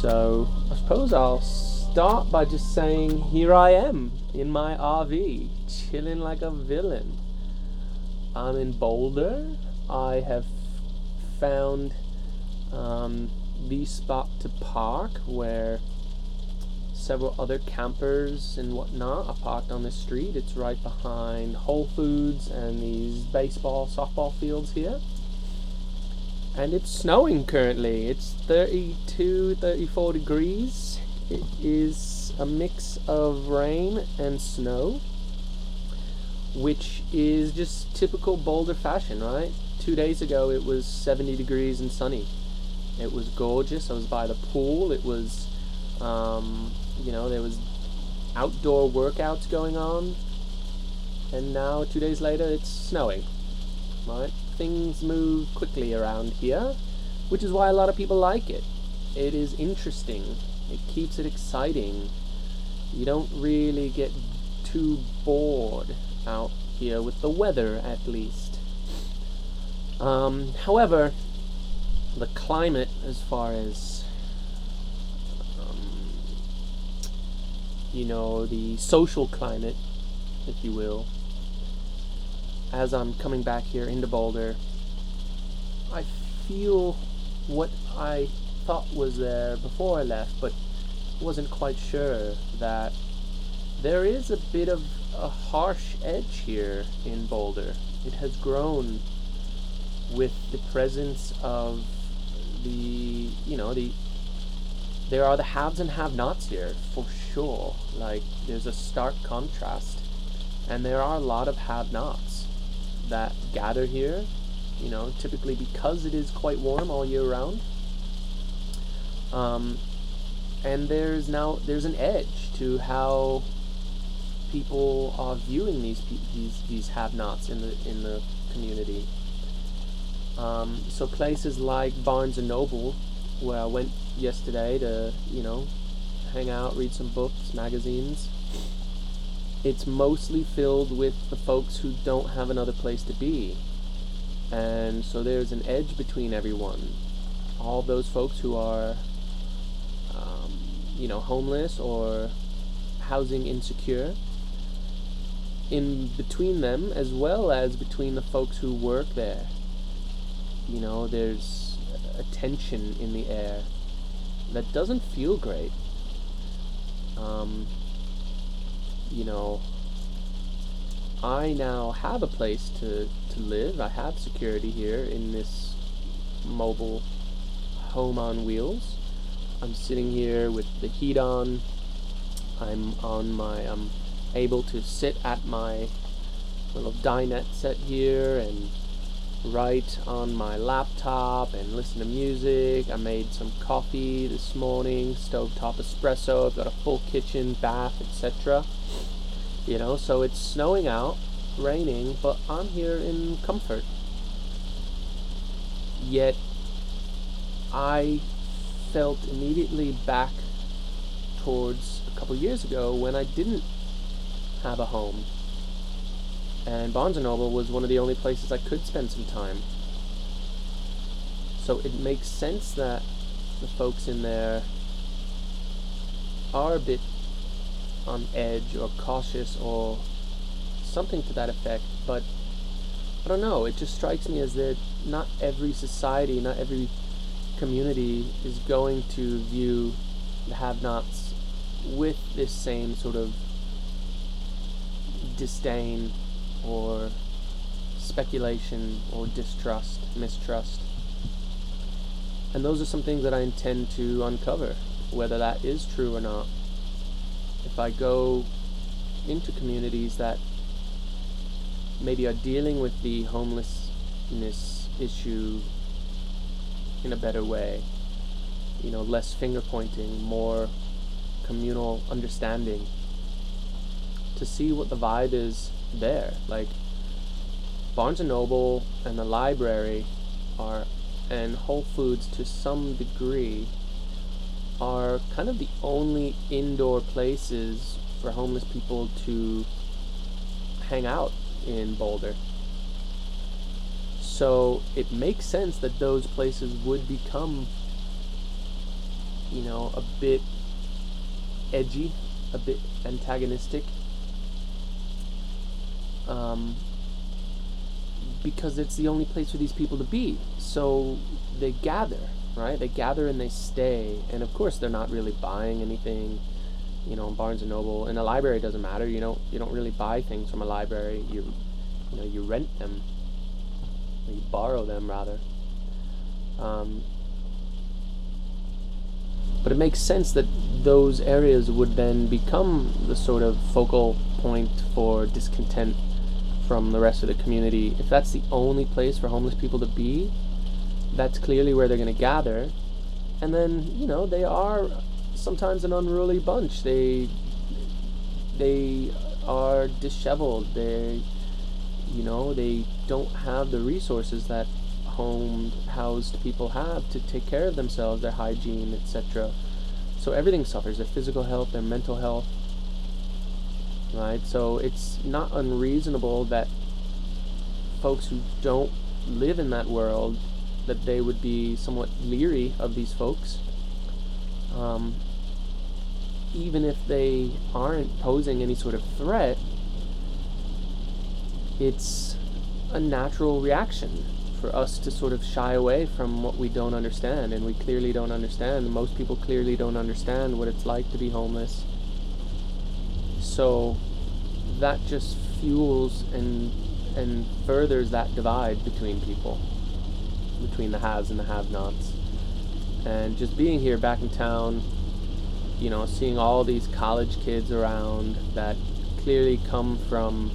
So I suppose I'll start by just saying here I am in my RV, chilling like a villain. I'm in Boulder. I have found um, the spot to park where several other campers and whatnot are parked on the street. It's right behind Whole Foods and these baseball, softball fields here. And it's snowing currently. It's 32, 34 degrees. It is a mix of rain and snow, which is just typical Boulder fashion, right? Two days ago it was 70 degrees and sunny. It was gorgeous. I was by the pool. It was, um, you know, there was outdoor workouts going on. And now, two days later, it's snowing. Right? Things move quickly around here, which is why a lot of people like it. It is interesting. It keeps it exciting. You don't really get too bored out here with the weather, at least. Um, however, the climate as far as um, you know the social climate if you will as i'm coming back here into boulder i feel what i thought was there before i left but wasn't quite sure that there is a bit of a harsh edge here in boulder it has grown with the presence of the you know the there are the haves and have-nots here for sure. Like there's a stark contrast, and there are a lot of have-nots that gather here. You know, typically because it is quite warm all year round. Um, and there's now there's an edge to how people are viewing these these these have-nots in the in the community. Um, so places like Barnes and Noble, where I went yesterday to, you know, hang out, read some books, magazines. It's mostly filled with the folks who don't have another place to be. And so there's an edge between everyone. All those folks who are, um, you know, homeless or housing insecure. In between them, as well as between the folks who work there you know, there's a tension in the air that doesn't feel great. Um, you know, I now have a place to, to live. I have security here in this mobile home on wheels. I'm sitting here with the heat on. I'm on my I'm able to sit at my little dinette set here and write on my laptop and listen to music. I made some coffee this morning, stovetop espresso. I've got a full kitchen, bath, etc. You know, so it's snowing out, raining, but I'm here in comfort. Yet I felt immediately back towards a couple years ago when I didn't have a home and Barnes & Noble was one of the only places I could spend some time. So it makes sense that the folks in there are a bit on edge or cautious or something to that effect, but I don't know, it just strikes me as that not every society, not every community is going to view the have-nots with this same sort of disdain or speculation or distrust, mistrust. And those are some things that I intend to uncover, whether that is true or not. If I go into communities that maybe are dealing with the homelessness issue in a better way, you know, less finger pointing, more communal understanding, to see what the vibe is there. Like Barnes and Noble and the library are and Whole Foods to some degree are kind of the only indoor places for homeless people to hang out in Boulder. So it makes sense that those places would become you know, a bit edgy, a bit antagonistic. Um, because it's the only place for these people to be. So they gather, right? They gather and they stay. And of course, they're not really buying anything. You know, in Barnes and Noble, in a library, doesn't matter. You don't you don't really buy things from a library. You you know you rent them. Or you borrow them rather. Um, but it makes sense that those areas would then become the sort of focal point for discontent from the rest of the community. If that's the only place for homeless people to be, that's clearly where they're going to gather. And then, you know, they are sometimes an unruly bunch. They they are disheveled. They you know, they don't have the resources that homed, housed people have to take care of themselves, their hygiene, etc. So everything suffers their physical health, their mental health. Right? So it's not unreasonable that folks who don't live in that world that they would be somewhat leery of these folks. Um, even if they aren't posing any sort of threat, it's a natural reaction for us to sort of shy away from what we don't understand, and we clearly don't understand. Most people clearly don't understand what it's like to be homeless. So that just fuels and and furthers that divide between people, between the haves and the have-nots. And just being here back in town, you know, seeing all these college kids around that clearly come from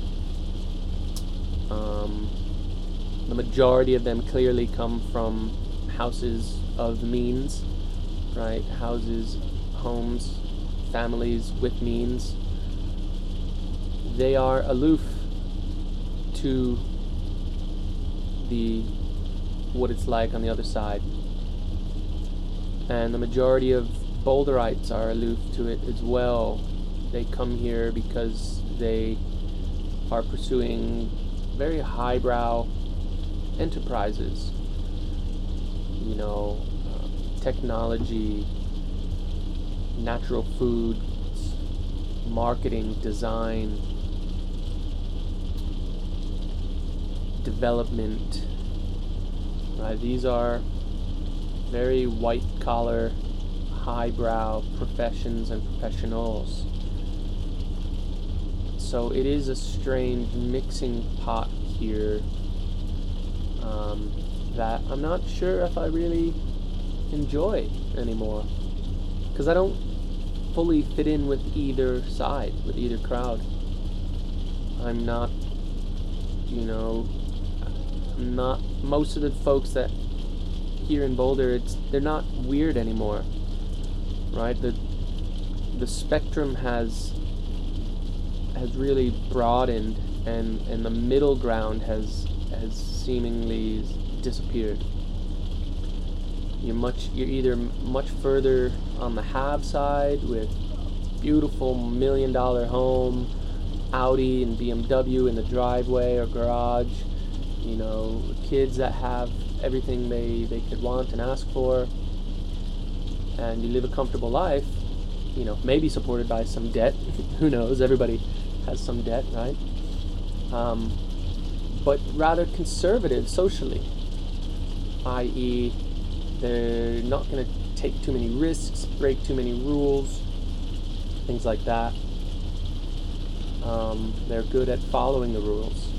um, the majority of them clearly come from houses of means, right? Houses, homes, families with means. They are aloof to the what it's like on the other side. And the majority of Boulderites are aloof to it as well. They come here because they are pursuing very highbrow enterprises. You know, uh, technology, natural foods, marketing, design, development. Right? These are very white collar, highbrow professions and professionals. So it is a strange mixing pot here um, that I'm not sure if I really enjoy anymore. Because I don't fully fit in with either side, with either crowd. I'm not, you know, not most of the folks that here in Boulder, it's they're not weird anymore, right? The the spectrum has has really broadened, and and the middle ground has has seemingly disappeared. You're much you're either much further on the have side with beautiful million dollar home, Audi and BMW in the driveway or garage, you know, kids that have everything they, they could want and ask for, and you live a comfortable life, you know, maybe supported by some debt. Who knows? Everybody has some debt, right? Um, but rather conservative socially, i.e., they're not going to take too many risks, break too many rules, things like that. Um, they're good at following the rules.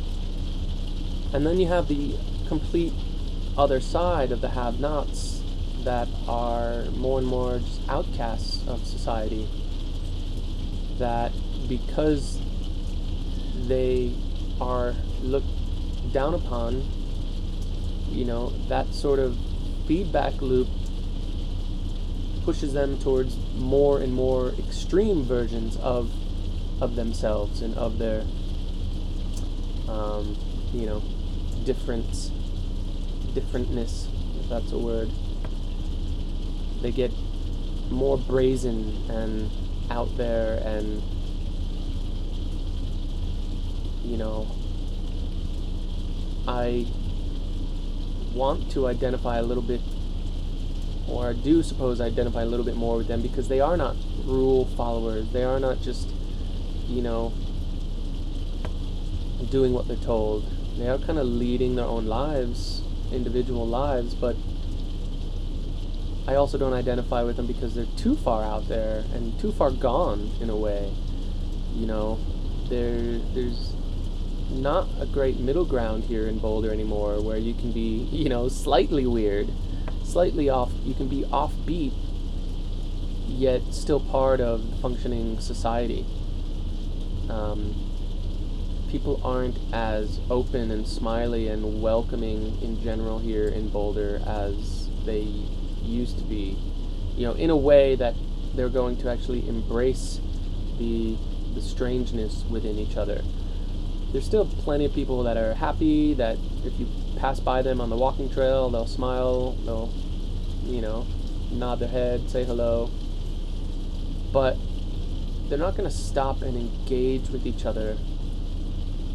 And then you have the complete other side of the have nots that are more and more just outcasts of society. That because they are looked down upon, you know, that sort of feedback loop pushes them towards more and more extreme versions of of themselves and of their um, you know differentness if that's a word they get more brazen and out there and you know I want to identify a little bit or I do suppose identify a little bit more with them because they are not rule followers. They are not just, you know, doing what they're told. They are kind of leading their own lives, individual lives, but I also don't identify with them because they're too far out there and too far gone in a way. You know, there there's not a great middle ground here in Boulder anymore where you can be, you know, slightly weird, slightly off, you can be offbeat yet still part of functioning society. Um, people aren't as open and smiley and welcoming in general here in Boulder as they used to be. You know, in a way that they're going to actually embrace the the strangeness within each other. There's still plenty of people that are happy that if you pass by them on the walking trail, they'll smile, they'll, you know, nod their head, say hello. But they're not going to stop and engage with each other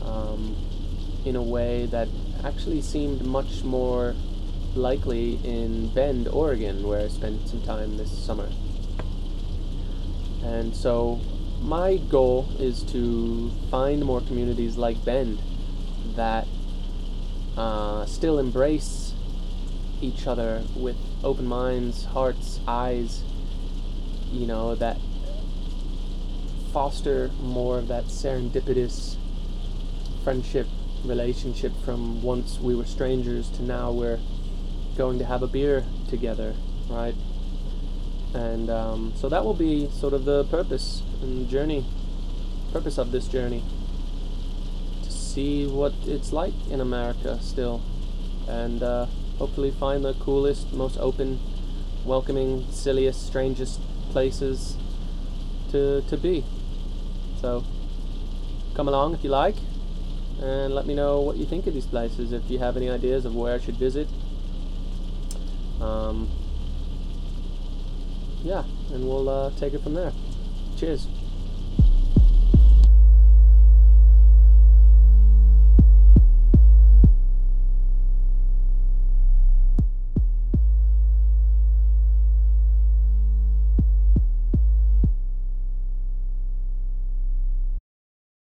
um, in a way that actually seemed much more likely in Bend, Oregon, where I spent some time this summer. And so my goal is to find more communities like Bend that uh, still embrace each other with open minds, hearts, eyes, you know, that foster more of that serendipitous friendship relationship from once we were strangers to now we're going to have a beer together, right? And um, so that will be sort of the purpose and journey, purpose of this journey. To see what it's like in America still, and uh, hopefully find the coolest, most open, welcoming, silliest, strangest places to to be. So come along if you like, and let me know what you think of these places. If you have any ideas of where I should visit. Um, yeah, and we'll uh, take it from there. Cheers.